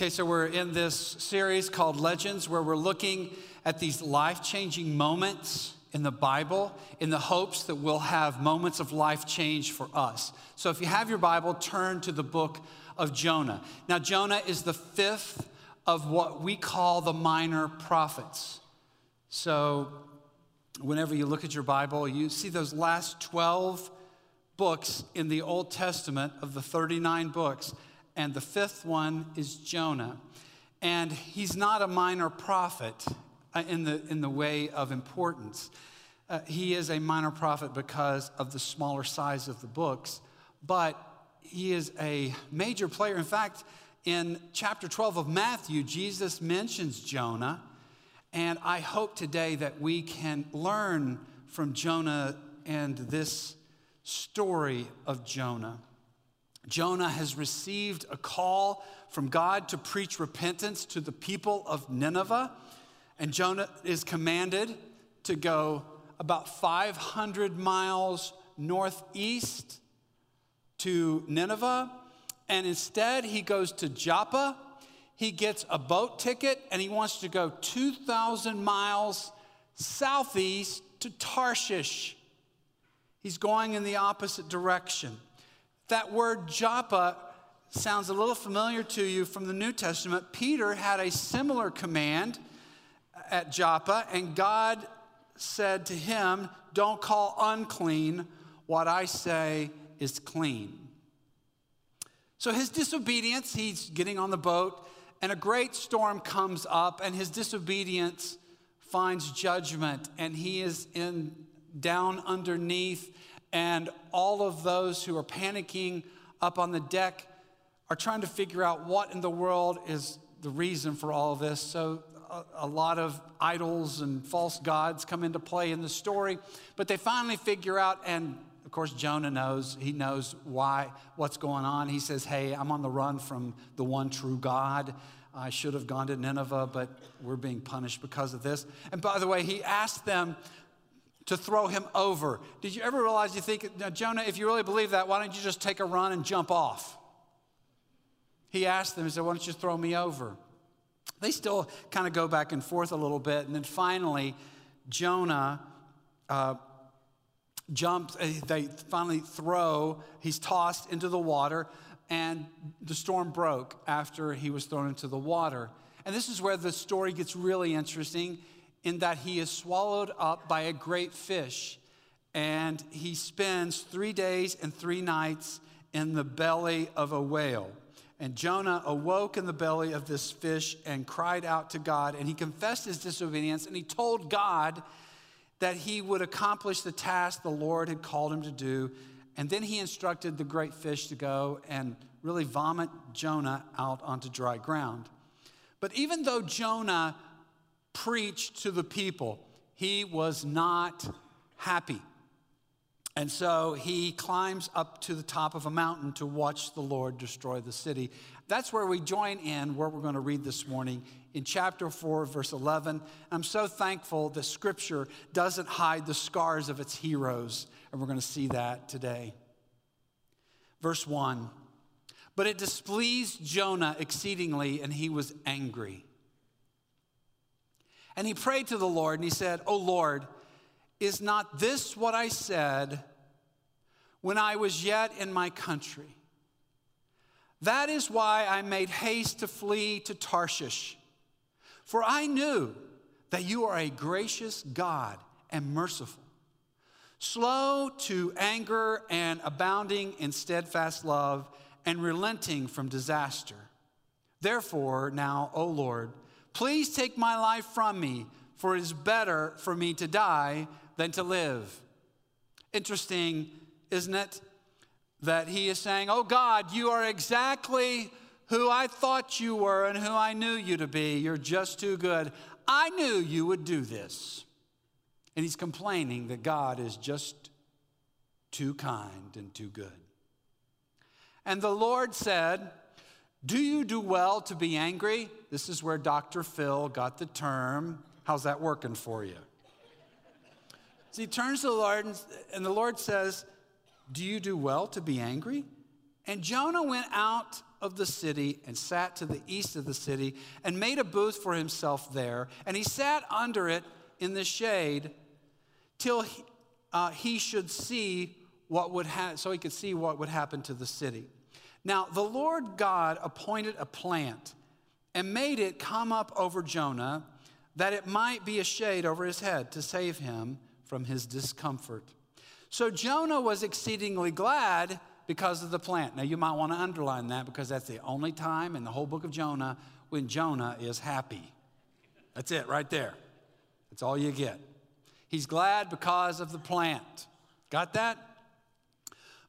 Okay, so we're in this series called Legends where we're looking at these life changing moments in the Bible in the hopes that we'll have moments of life change for us. So if you have your Bible, turn to the book of Jonah. Now, Jonah is the fifth of what we call the minor prophets. So whenever you look at your Bible, you see those last 12 books in the Old Testament of the 39 books and the fifth one is Jonah. And he's not a minor prophet uh, in the, in the way of importance. Uh, he is a minor prophet because of the smaller size of the books, but he is a major player. In fact, in chapter 12 of Matthew, Jesus mentions Jonah, and I hope today that we can learn from Jonah and this story of Jonah. Jonah has received a call from God to preach repentance to the people of Nineveh. And Jonah is commanded to go about 500 miles northeast to Nineveh. And instead, he goes to Joppa. He gets a boat ticket and he wants to go 2,000 miles southeast to Tarshish. He's going in the opposite direction. That word Joppa sounds a little familiar to you from the New Testament. Peter had a similar command at Joppa, and God said to him, Don't call unclean what I say is clean. So his disobedience, he's getting on the boat, and a great storm comes up, and his disobedience finds judgment, and he is in down underneath and all of those who are panicking up on the deck are trying to figure out what in the world is the reason for all of this. So, a, a, lot of idols and false gods come into play in the story, but they finally figure out, and of course, Jonah knows, he knows why, what's going on. He says, Hey, I'm on the run from the one true God. I should have gone to Nineveh, but we're being punished because of this. And by the way, he asked them to throw him over. Did you ever realize you think, Jonah, if you really believe that, why don't you just take a run and jump off? He asked them, he said, Why don't you throw me over? They still kind of go back and forth a little bit. And then finally, Jonah uh, jumps, uh, they finally throw, he's tossed into the water, and the storm broke after he was thrown into the water. And this is where the story gets really interesting in that he is swallowed up by a great fish. And he spends three days and three nights in the belly of a whale. And Jonah awoke in the belly of this fish and cried out to God. And he confessed his disobedience and he told God that he would accomplish the task the Lord had called him to do. And then he instructed the great fish to go and really vomit Jonah out onto dry ground. But even though Jonah preached to the people, he was not happy. And so he climbs up to the top of a mountain to watch the Lord destroy the city. That's where we join in, where we're going to read this morning in chapter 4, verse 11. I'm so thankful that scripture doesn't hide the scars of its heroes, and we're going to see that today. Verse 1 But it displeased Jonah exceedingly, and he was angry. And he prayed to the Lord and he said, Oh Lord, is not this what I said when I was yet in my country? That is why I made haste to flee to Tarshish. For I knew that you are a gracious God and merciful, slow to anger and abounding in steadfast love and relenting from disaster. Therefore, now, O Lord, Please take my life from me, for it is better for me to die than to live. Interesting, isn't it? That he is saying, Oh God, you are exactly who I thought you were and who I knew you to be. You're just too good. I knew you would do this. And he's complaining that God is just too kind and too good. And the Lord said, Do you do well to be angry? This is where Dr. Phil got the term. How's that working for you? So he turns to the Lord, and, and the Lord says, Do you do well to be angry? And Jonah went out of the city and sat to the east of the city and made a booth for himself there. And he sat under it in the shade till he, uh, he should see what would happen, so he could see what would happen to the city. Now, the Lord God appointed a plant and made it come up over Jonah that it might be a shade over his head to save him from his discomfort. So Jonah was exceedingly glad because of the plant. Now, you might want to underline that because that's the only time in the whole book of Jonah when Jonah is happy. That's it right there. That's all you get. He's glad because of the plant. Got that?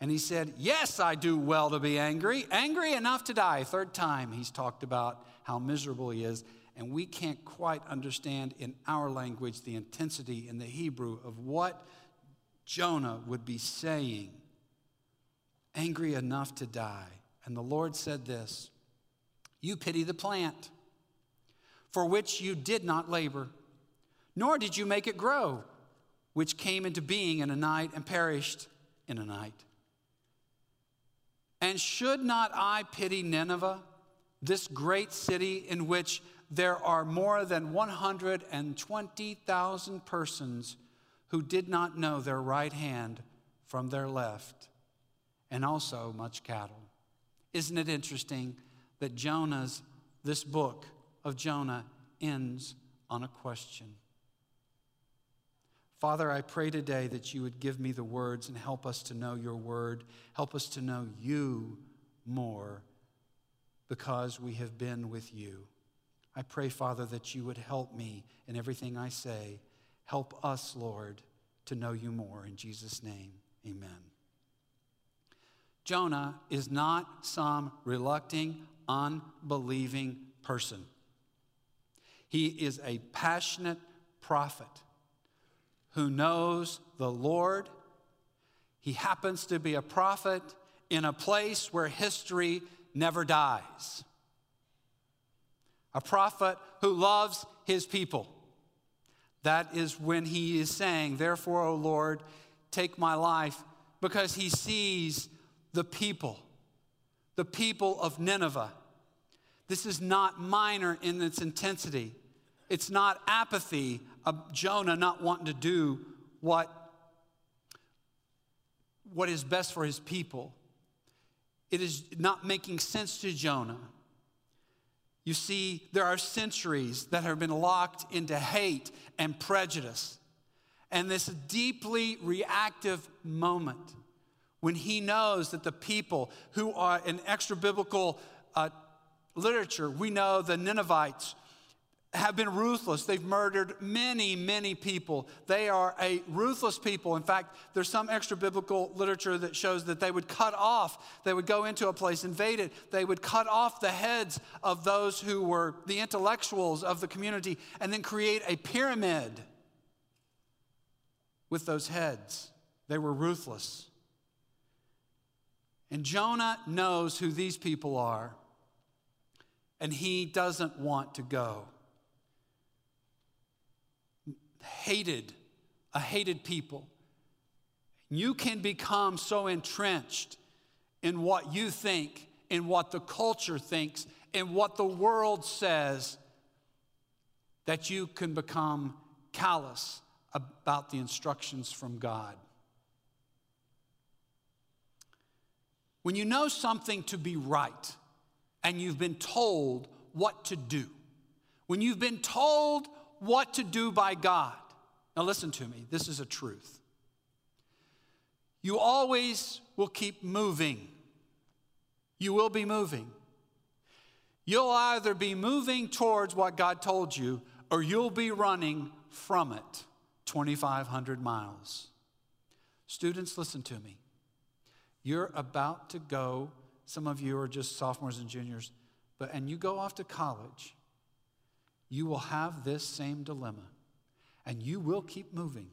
And he said, Yes, I do well to be angry, angry enough to die. Third time he's talked about how miserable he is. And we can't quite understand in our language the intensity in the Hebrew of what Jonah would be saying, angry enough to die. And the Lord said this You pity the plant for which you did not labor, nor did you make it grow, which came into being in a night and perished in a night. And should not I pity Nineveh, this great city in which there are more than 120,000 persons who did not know their right hand from their left, and also much cattle. Isn't it interesting that Jonah's, this book of Jonah, ends on a question? Father, I pray today that you would give me the words and help us to know your word. Help us to know you more because we have been with you. I pray, Father, that you would help me in everything I say Help us, Lord, to know you more. In Jesus' name, amen. Jonah is not some reluctant, unbelieving person. He is a passionate prophet who knows the Lord. He happens to be a prophet in a place where history never dies. A prophet who loves his people. That is when he is saying, Therefore, O Lord, take my life, because he sees the people, the people of Nineveh. This is not minor in its intensity. It's not apathy Jonah not wanting to do what, what is best for his people. It is not making sense to Jonah. You see, there are centuries that have been locked into hate and prejudice. And this deeply reactive moment when he knows that the people who are in extra biblical uh, literature, we know the Ninevites have been ruthless. They've murdered many, many people. They are a ruthless people. In fact, there's some extra biblical literature that shows that they would cut off, they would go into a place, invade it, they would cut off the heads of those who were the intellectuals of the community, and then create a pyramid with those heads. They were ruthless. And Jonah knows who these people are, and he doesn't want to go hated, a hated people. You can become so entrenched in what you think, in what the culture thinks, in what the world says, that you can become callous about the instructions from God. When you know something to be right and you've been told what to do, when you've been told what to do by God. Now, listen to me, this is a truth. You always will keep moving. You will be moving. You'll either be moving towards what God told you or you'll be running from it 2,500 miles. Students, listen to me. You're about to go, some of you are just sophomores and juniors, but and you go off to college, you will have this same dilemma. And you will keep moving.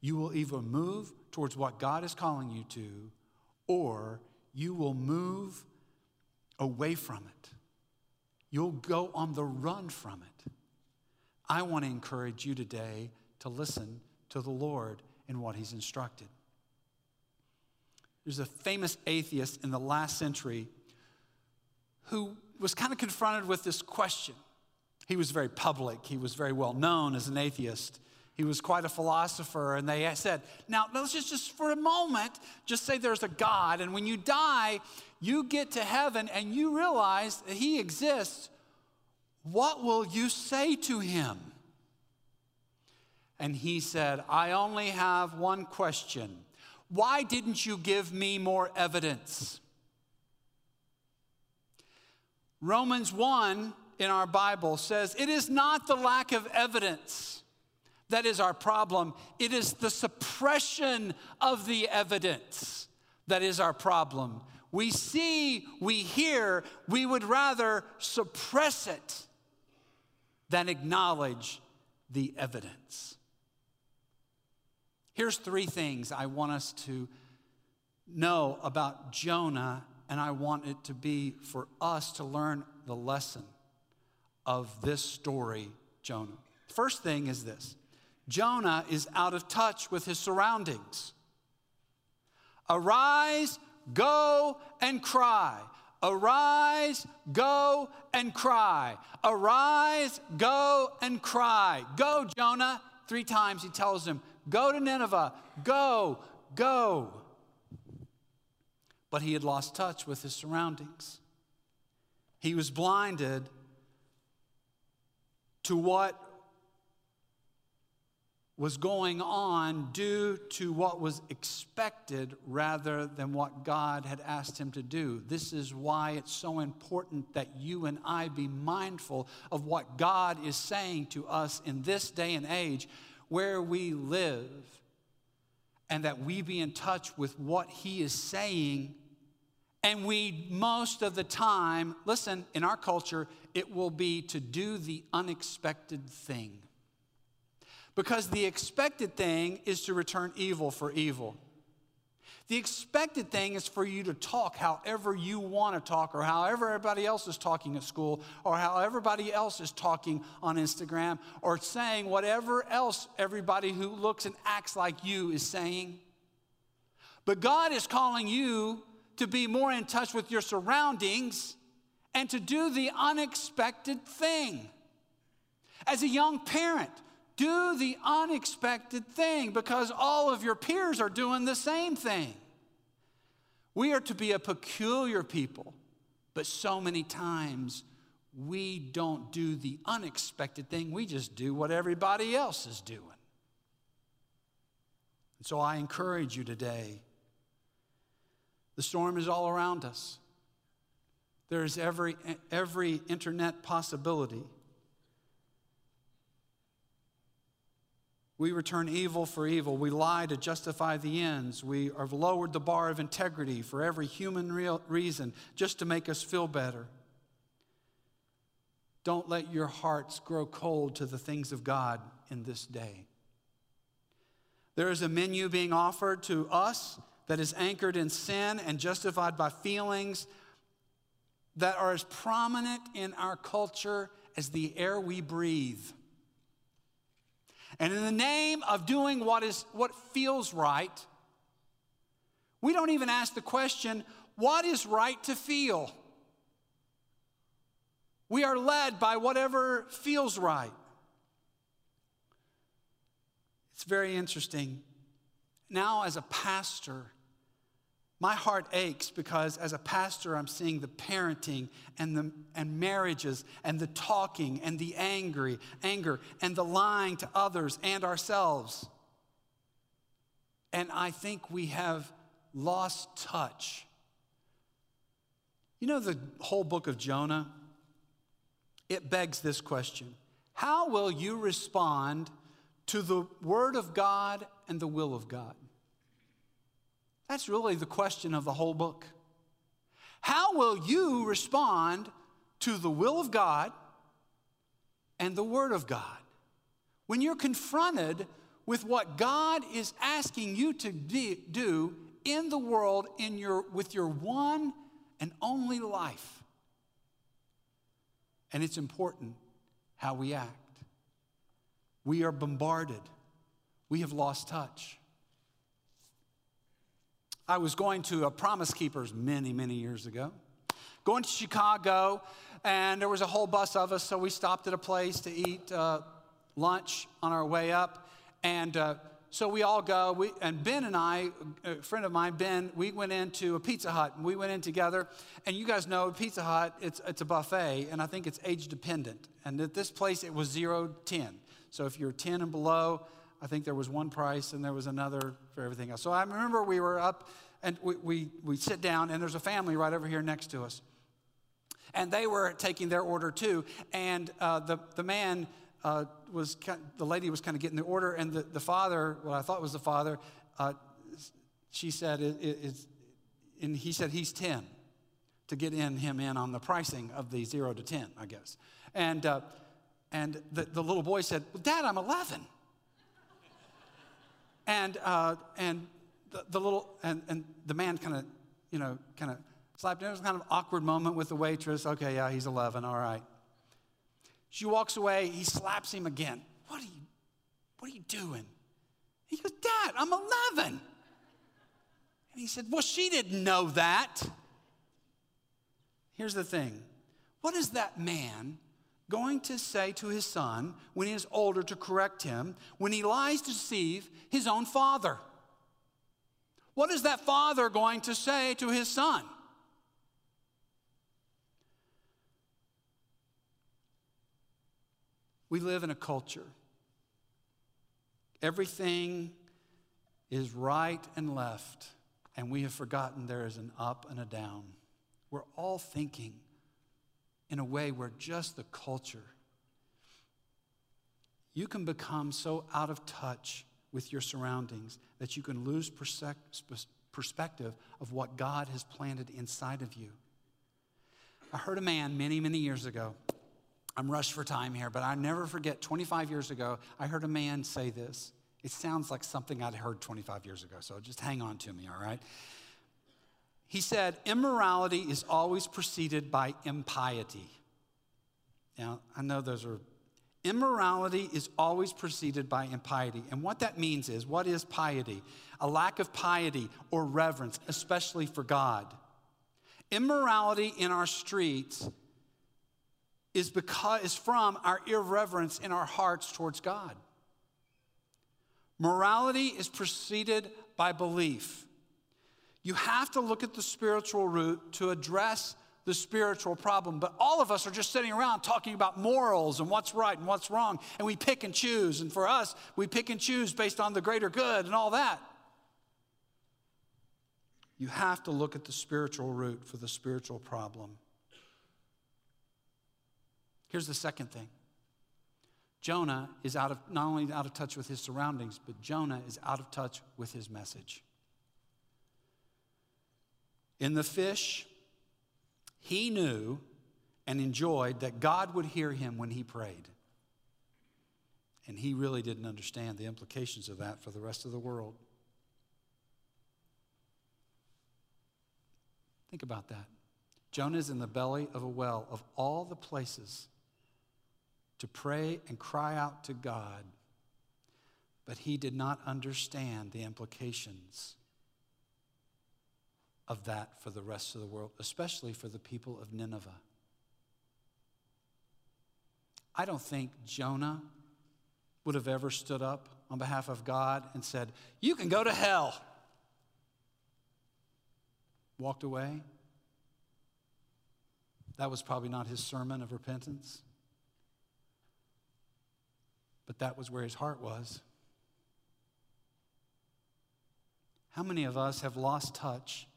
You will either move towards what God is calling you to, or you will move away from it. You'll go on the run from it. I want to encourage you today to listen to the Lord and what He's instructed. There's a famous atheist in the last century who was kind of confronted with this question. He was very public, he was very well known as an atheist. He was quite a philosopher, and they said, Now, let's just, just for a moment, just say there's a God, and when you die, you get to heaven and you realize that He exists. What will you say to Him? And he said, I only have one question. Why didn't you give me more evidence? Romans 1 in our Bible says, It is not the lack of evidence that is our problem, it is the suppression of the evidence that is our problem. We see, we hear, we would rather suppress it than acknowledge the evidence. Here's three things I want us to know about Jonah, and I want it to be for us to learn the lesson of this story, Jonah. First thing is this Jonah is out of touch with his surroundings. Arise, go and cry. Arise, go and cry. Arise, go and cry. Go, Jonah. Three times he tells him, Go to Nineveh. Go, go. But he had lost touch with his surroundings. He was blinded to what was going on due to what was expected rather than what God had asked him to do. This is why it's so important that you and I be mindful of what God is saying to us in this day and age where we live and that we be in touch with what He is saying. And we, most of the time, listen, in our culture, it will be to do the unexpected thing. Because the expected thing is to return evil for evil. The expected thing is for you to talk however you want to talk, or however everybody else is talking at school, or how everybody else is talking on Instagram, or saying whatever else everybody who looks and acts like you is saying. But God is calling you to be more in touch with your surroundings and to do the unexpected thing. As a young parent, do the unexpected thing because all of your peers are doing the same thing. We are to be a peculiar people, but so many times we don't do the unexpected thing. We just do what everybody else is doing. And so I encourage you today the storm is all around us. There's every, every internet possibility We return evil for evil. We lie to justify the ends. We have lowered the bar of integrity for every human reason just to make us feel better. Don't let your hearts grow cold to the things of God in this day. There is a menu being offered to us that is anchored in sin and justified by feelings that are as prominent in our culture as the air we breathe. And in the name of doing what, is, what feels right, we don't even ask the question, what is right to feel? We are led by whatever feels right. It's very interesting. Now, as a pastor, my heart aches because as a pastor, I'm seeing the parenting and the and marriages and the talking and the angry, anger and the lying to others and ourselves. And I think we have lost touch. You know the whole book of Jonah? It begs this question How will you respond to the word of God and the will of God? That's really the question of the whole book. How will you respond to the will of God and the Word of God when you're confronted with what God is asking you to do in the world in your, with your one and only life? And it's important how we act. We are bombarded, we have lost touch. I was going to a Promise Keepers many, many years ago, going to Chicago, and there was a whole bus of us, so we stopped at a place to eat uh, lunch on our way up. And uh, so we all go, we, and Ben and I, a friend of mine, Ben, we went into a Pizza Hut, and we went in together. And you guys know Pizza Hut, it's, it's a buffet, and I think it's age dependent. And at this place, it was zero, 10. So if you're 10 and below, I think there was one price and there was another for everything else. So I remember we were up and we, we, we sit down, and there's a family right over here next to us. And they were taking their order too. And uh, the, the man uh, was, kind of, the lady was kind of getting the order, and the, the father, what I thought was the father, uh, she said, it, it, and he said he's 10 to get in him in on the pricing of the zero to 10, I guess. And, uh, and the, the little boy said, well, Dad, I'm 11. And, uh, and the, the little, and, and the man kind of, you know, kind of slapped him. It was kind of awkward moment with the waitress. Okay, yeah, he's 11, all right. She walks away, he slaps him again. What are you, what are you doing? He goes, Dad, I'm 11. And he said, Well, she didn't know that. Here's the thing what is that man going to say to his son when he is older to correct him when he lies to deceive his own father? What is that father going to say to his son? We live in a culture. Everything is right and left, and we have forgotten there is an up and a down. We're all thinking in a way where just the culture. You can become so out of touch with your surroundings that you can lose perspective of what God has planted inside of you. I heard a man many, many years ago. I'm rushed for time here, but I never forget 25 years ago, I heard a man say this. It sounds like something I'd heard 25 years ago, so just hang on to me, all right? He said, Immorality is always preceded by impiety. Now, I know those are Immorality is always preceded by impiety. And what that means is what is piety? A lack of piety or reverence, especially for God. Immorality in our streets is because is from our irreverence in our hearts towards God. Morality is preceded by belief. You have to look at the spiritual root to address the spiritual problem. But all of us are just sitting around talking about morals and what's right and what's wrong, and we pick and choose. And for us, we pick and choose based on the greater good and all that. You have to look at the spiritual root for the spiritual problem. Here's the second thing Jonah is out of, not only out of touch with his surroundings, but Jonah is out of touch with his message. In the fish, he knew and enjoyed that God would hear him when he prayed. And he really didn't understand the implications of that for the rest of the world. Think about that. Jonah's in the belly of a well of all the places to pray and cry out to God, but he did not understand the implications of that for the rest of the world, especially for the people of Nineveh. I don't think Jonah would have ever stood up on behalf of God and said, You can go to hell. Walked away. That was probably not his sermon of repentance. But that was where his heart was. How many of us have lost touch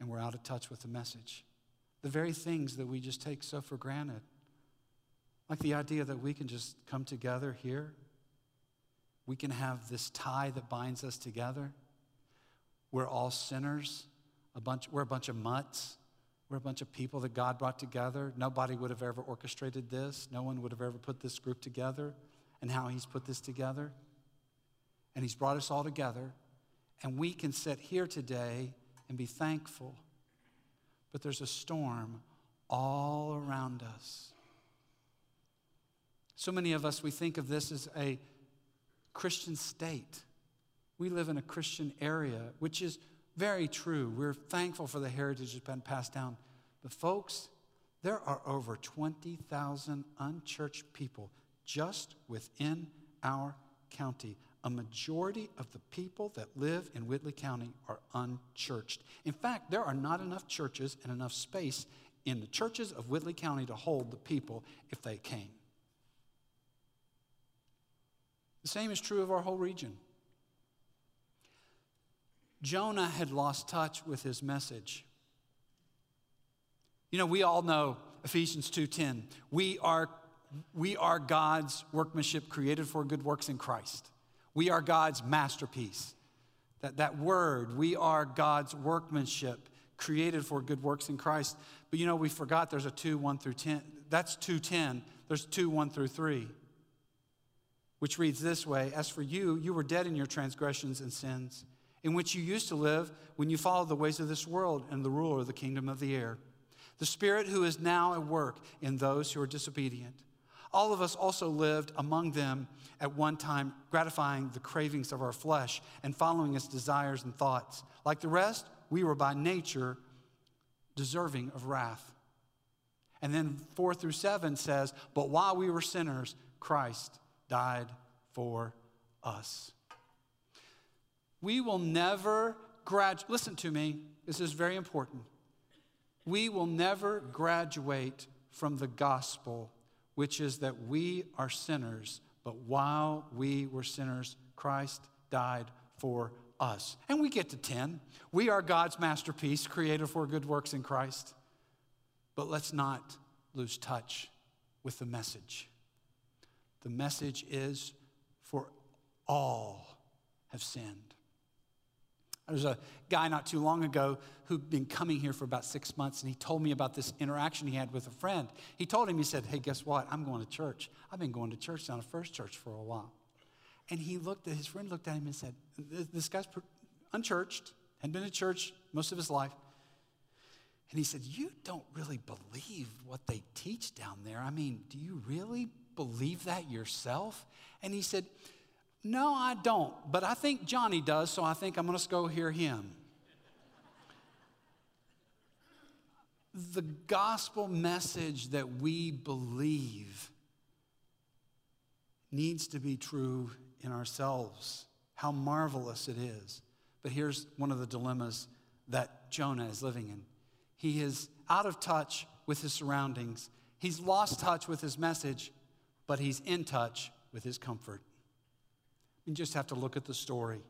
and we're out of touch with the message. The very things that we just take so for granted, like the idea that we can just come together here, we can have this tie that binds us together. We're all sinners. A bunch, we're a bunch of mutts. We're a bunch of people that God brought together. Nobody would have ever orchestrated this. No one would have ever put this group together and how He's put this together. And He's brought us all together. And we can sit here today and be thankful. But there's a storm all around us. So many of us, we think of this as a Christian state. We live in a Christian area, which is very true. We're thankful for the heritage that's been passed down. But, folks, there are over 20,000 unchurched people just within our county. A majority of the people that live in Whitley County are unchurched. In fact, there are not enough churches and enough space in the churches of Whitley County to hold the people if they came. The same is true of our whole region. Jonah had lost touch with his message. You know, we all know Ephesians 2:10. We are we are God's workmanship created for good works in Christ. We are God's masterpiece. That, that word, we are God's workmanship created for good works in Christ. But you know, we forgot there's a 2, 1 through 10. That's 210. There's 2, 1 through 3, which reads this way As for you, you were dead in your transgressions and sins in which you used to live when you followed the ways of this world and the ruler of the kingdom of the air, the Spirit who is now at work in those who are disobedient. All of us also lived among them at one time, gratifying the cravings of our flesh and following its desires and thoughts. Like the rest, we were by nature deserving of wrath. And then four through seven says, But while we were sinners, Christ died for us. We will never graduate, listen to me, this is very important. We will never graduate from the gospel, which is that we are sinners, but while we were sinners, Christ died for us. And we get to 10. We are God's masterpiece, created for good works in Christ. But let's not lose touch with the message. The message is for all have sinned there's a guy not too long ago who'd been coming here for about six months, and he told me about this interaction he had with a friend. He told him, he said, Hey, guess what? I'm going to church. I've been going to church down at First Church for a while. And he looked at his friend, looked at him and said, This guy's unchurched, had been to church most of his life. And he said, You don't really believe what they teach down there. I mean, do you really believe that yourself? And he said, no, I don't, but I think Johnny does, so I think I'm going to go hear him. the gospel message that we believe needs to be true in ourselves. How marvelous it is. But here's one of the dilemmas that Jonah is living in. He is out of touch with his surroundings. He's lost touch with his message, but he's in touch with his comfort. You just have to look at the story.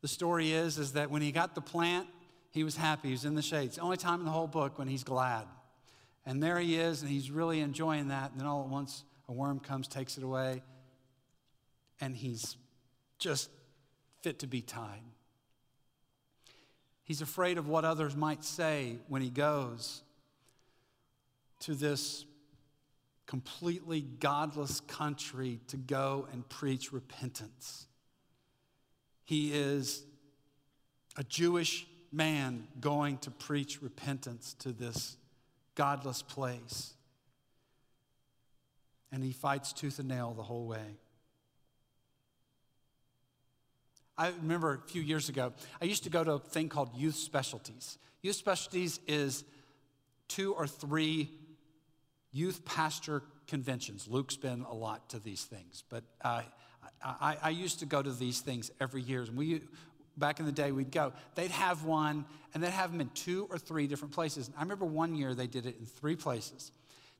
The story is, is that when he got the plant, he was happy. He was in the shade. It's the only time in the whole book when he's glad. And there he is, and he's really enjoying that. And then all at once, a worm comes, takes it away, and he's just fit to be tied. He's afraid of what others might say when he goes to this completely godless country to go and preach repentance. He is a Jewish man going to preach repentance to this godless place. And he fights tooth and nail the whole way. I remember a few years ago, I used to go to a thing called Youth Specialties. Youth Specialties is two or three youth pastor conventions. Luke's been a lot to these things, but uh, I, I, used to go to these things every year. And we, back in the day, we'd go. They'd have one, and they'd have them in two or three different places. I remember one year they did it in three places.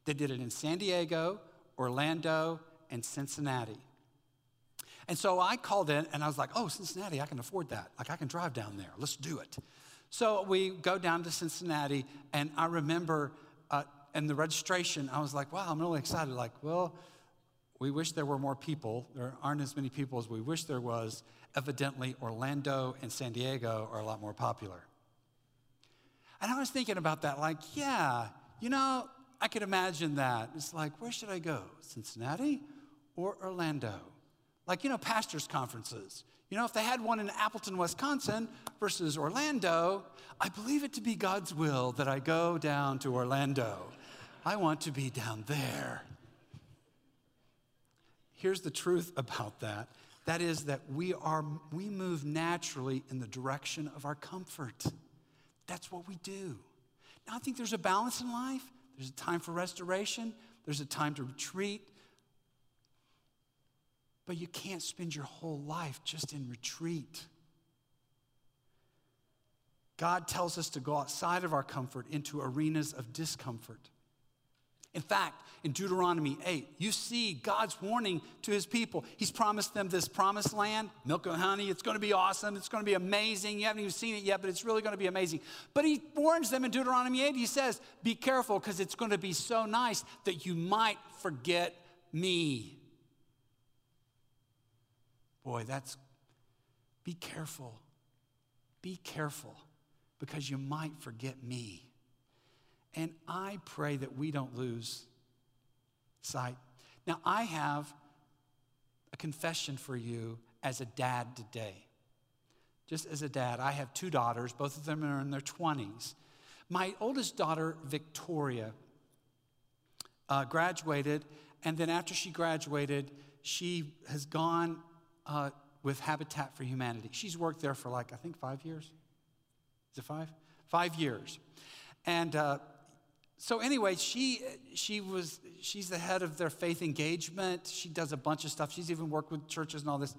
They did it in San Diego, Orlando, and Cincinnati. And so I called in and I was like, oh, Cincinnati, I can afford that. Like, I can drive down there. Let's do it. So we go down to Cincinnati, and I remember uh, and the registration, I was like, wow, I'm really excited. Like, well, we wish there were more people. There aren't as many people as we wish there was. Evidently, Orlando and San Diego are a lot more popular. And I was thinking about that, like, yeah, you know, I could imagine that. It's like, where should I go? Cincinnati or Orlando? Like, you know, pastors' conferences. You know, if they had one in Appleton, Wisconsin versus Orlando, I believe it to be God's will that I go down to Orlando. I want to be down there. Here's the truth about that. That is that we are we move naturally in the direction of our comfort. That's what we do. Now I think there's a balance in life. There's a time for restoration, there's a time to retreat, but you can't spend your whole life just in retreat. God tells us to go outside of our comfort into arenas of discomfort. In fact, in Deuteronomy 8, you see God's warning to his people. He's promised them this promised land, milk and honey. It's going to be awesome. It's going to be amazing. You haven't even seen it yet, but it's really going to be amazing. But he warns them in Deuteronomy 8, he says, Be careful because it's going to be so nice that you might forget me. Boy, that's, be careful. Be careful because you might forget me. And I pray that we don't lose sight. Now, I have a confession for you as a dad today. Just as a dad, I have two daughters, both of them are in their 20s. My oldest daughter, Victoria, uh, graduated, and then after she graduated, she has gone uh, with Habitat for Humanity. She's worked there for like, I think, five years. Is it five? Five years. And uh, so anyway, she, she was, she's the head of their faith engagement. She does a bunch of stuff. She's even worked with churches and all this.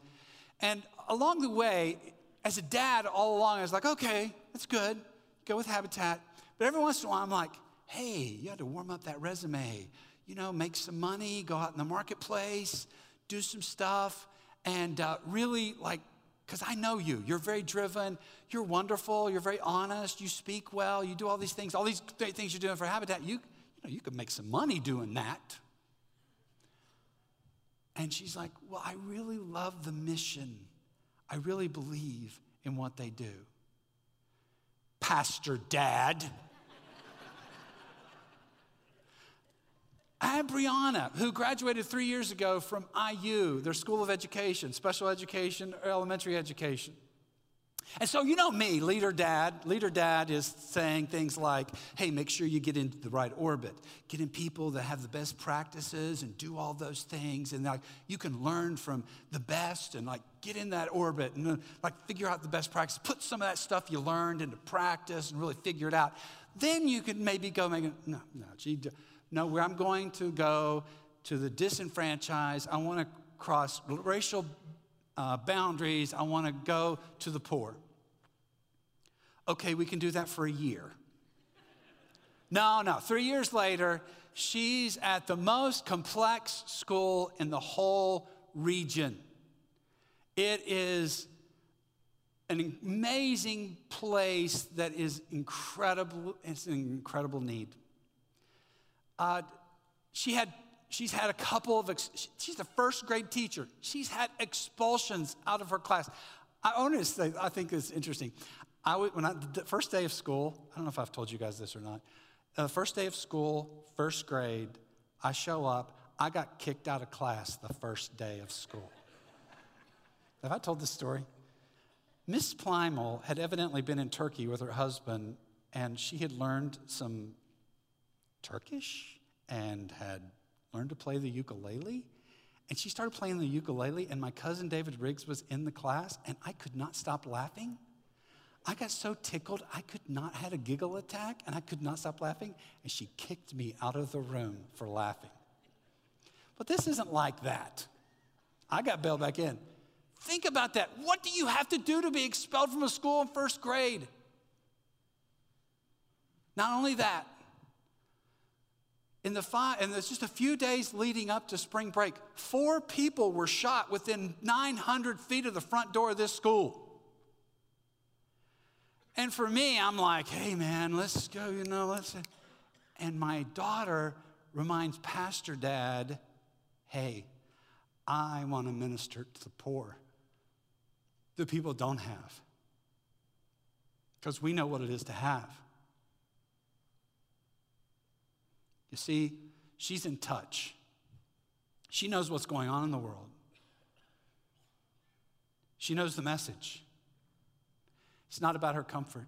And along the way, as a dad, all along, I was like, okay, that's good. Go with Habitat. But every once in a while, I'm like, hey, you had to warm up that resume. You know, make some money, go out in the marketplace, do some stuff and uh, really like because I know you. You're very driven. You're wonderful. You're very honest. You speak well. You do all these things, all these great things you're doing for Habitat. You, you know, you could make some money doing that. And she's like, Well, I really love the mission. I really believe in what they do. Pastor Dad. I Brianna, who graduated three years ago from IU, their School of Education, special education, elementary education. And so, you know me, leader dad. Leader dad is saying things like, hey, make sure you get into the right orbit. Get in people that have the best practices and do all those things. And like, you can learn from the best and like get in that orbit and uh, like figure out the best practice. Put some of that stuff you learned into practice and really figure it out. Then you can maybe go make it. No, no, gee, no, where I'm going to go to the disenfranchised, I want to cross racial uh, boundaries, I want to go to the poor. Okay, we can do that for a year. No, no, three years later, she's at the most complex school in the whole region. It is an amazing place that is incredible, it's an incredible need. Uh, she had, she's had a couple of, ex- she's a first grade teacher. She's had expulsions out of her class. I honestly, I think it's interesting. I would, when I, the first day of school, I don't know if I've told you guys this or not. The first day of school, first grade, I show up. I got kicked out of class the first day of school. Have I told this story? Miss Plymel had evidently been in Turkey with her husband, and she had learned some Turkish and had learned to play the ukulele. And she started playing the ukulele, and my cousin David Riggs was in the class, and I could not stop laughing. I got so tickled, I could not had a giggle attack, and I could not stop laughing, and she kicked me out of the room for laughing. But this isn't like that. I got bailed back in. Think about that. What do you have to do to be expelled from a school in first grade? Not only that, in the five, and there's just a few days leading up to spring break, four people were shot within 900 feet of the front door of this school. And for me, I'm like, hey man, let's go, you know, let's. And my daughter reminds Pastor Dad, hey, I want to minister to the poor, the people don't have. Because we know what it is to have. You see, she's in touch. She knows what's going on in the world. She knows the message. It's not about her comfort.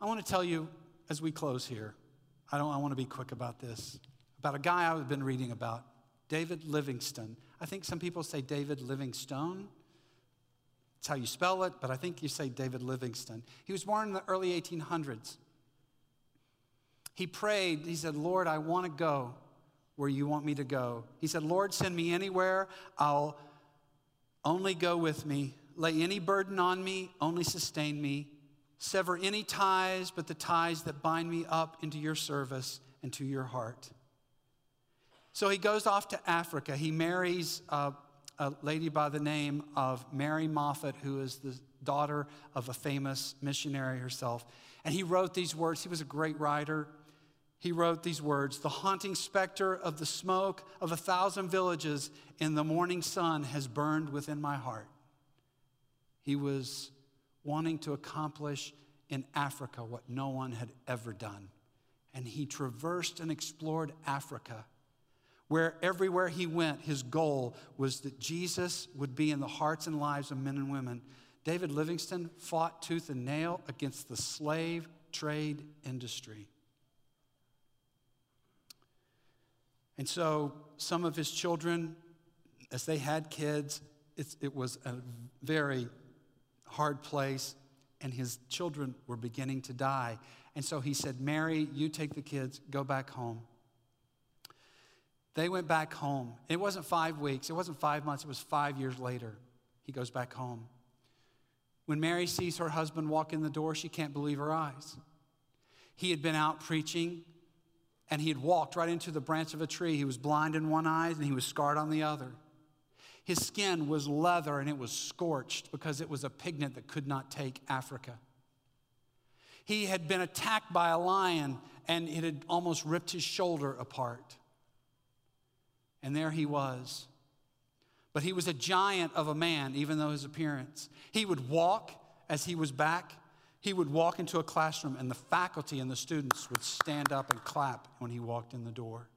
I want to tell you as we close here, I don't I want to be quick about this, about a guy I've been reading about, David Livingstone. I think some people say David Livingstone. It's how you spell it, but I think you say David Livingstone. He was born in the early 1800s. He prayed, he said, Lord, I want to go where you want me to go. He said, Lord, send me anywhere. I'll only go with me. Lay any burden on me, only sustain me. Sever any ties but the ties that bind me up into your service and to your heart. So he goes off to Africa. He marries a, a lady by the name of Mary Moffat, who is the daughter of a famous missionary herself. And he wrote these words. He was a great writer. He wrote these words The haunting specter of the smoke of a thousand villages in the morning sun has burned within my heart. He was wanting to accomplish in Africa what no one had ever done. And he traversed and explored Africa where everywhere he went, his goal was that Jesus would be in the hearts and lives of men and women. David Livingstone fought tooth and nail against the slave trade industry. And so, some of his children, as they had kids, it was a very hard place, and his children were beginning to die. And so he said, Mary, you take the kids, go back home. They went back home. It wasn't five weeks, it wasn't five months, it was five years later. He goes back home. When Mary sees her husband walk in the door, she can't believe her eyes. He had been out preaching and he had walked right into the branch of a tree. He was blind in one eye and he was scarred on the other. His skin was leather and it was scorched because it was a pigment that could not take Africa. He had been attacked by a lion and it had almost ripped his shoulder apart. And there he was. But he was a giant of a man, even though his appearance. He would walk as he was back. He would walk into a classroom, and the faculty and the students would stand up and clap when he walked in the door.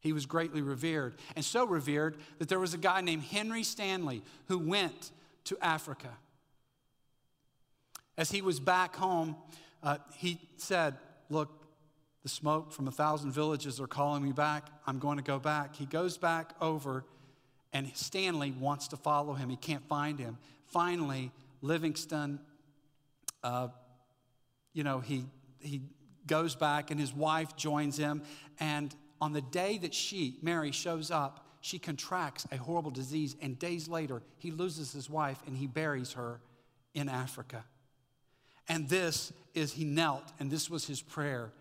He was greatly revered, and so revered that there was a guy named Henry Stanley who went to Africa. As he was back home, uh, he said, Look, the smoke from a thousand villages are calling me back. I'm going to go back. He goes back over, and Stanley wants to follow him. He can't find him. Finally, Livingstone, uh, you know, he, he goes back, and his wife joins him. And on the day that she, Mary, shows up, she contracts a horrible disease, and days later, he loses his wife and he buries her in Africa. And this is, he knelt, and this was his prayer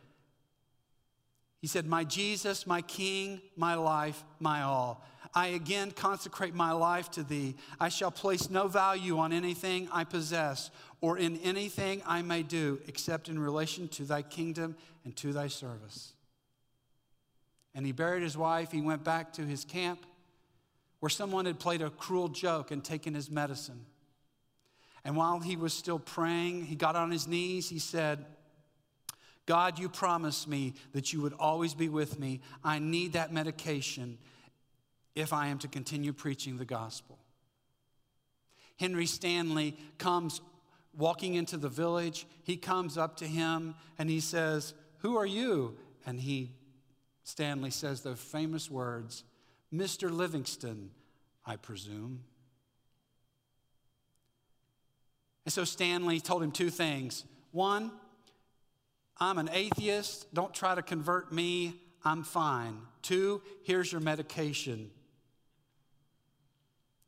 he said, My Jesus, my King, my life, my all. I again consecrate my life to thee. I shall place no value on anything I possess or in anything I may do except in relation to thy kingdom and to thy service. And he buried his wife. He went back to his camp where someone had played a cruel joke and taken his medicine. And while he was still praying, he got on his knees. He said, God, you promised me that you would always be with me. I need that medication if I am to continue preaching the gospel. Henry Stanley comes walking into the village. He comes up to him and he says, Who are you? And he, Stanley says the famous words, Mr. Livingstone, I presume. And so Stanley told him two things. One, I'm an atheist. Don't try to convert me. I'm fine. Two, here's your medication.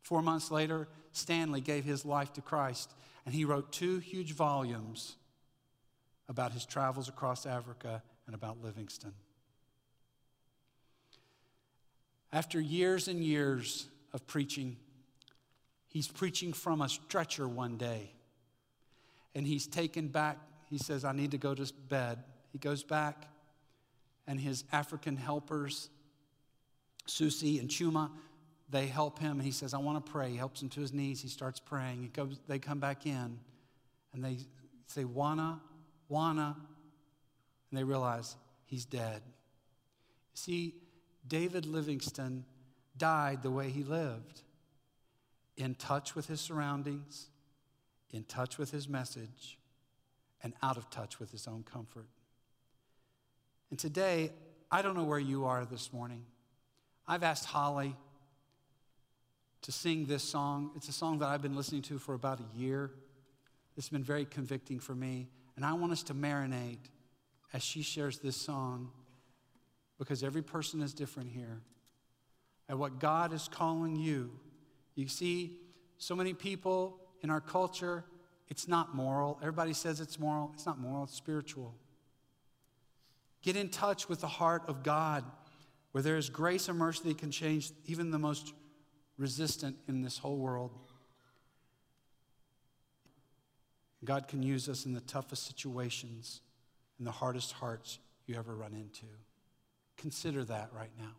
Four months later, Stanley gave his life to Christ, and he wrote two huge volumes about his travels across Africa and about Livingstone. After years and years of preaching, he's preaching from a stretcher one day, and he's taken back he says, I need to go to bed. He goes back, and his African helpers, Susi and Chuma, they help him, and he says, I want to pray. He helps him to his knees. He starts praying. He goes, they come back in, and they say, Wanna, wanna. And they realize he's dead. See, David Livingstone died the way he lived in touch with his surroundings, in touch with his message, and out of touch with his own comfort. And today, I don't know where you are this morning. I've asked Holly to sing this song. It's a song that I've been listening to for about a year. It's been very convicting for me. And I want us to marinate as she shares this song because every person is different here. And what God is calling you. You see, so many people in our culture, it's not moral. Everybody says it's moral. It's not moral, it's spiritual. Get in touch with the heart of God where there is grace and mercy that can change even the most resistant in this whole world. God can use us in the toughest situations, in the hardest hearts you ever run into. Consider that right now.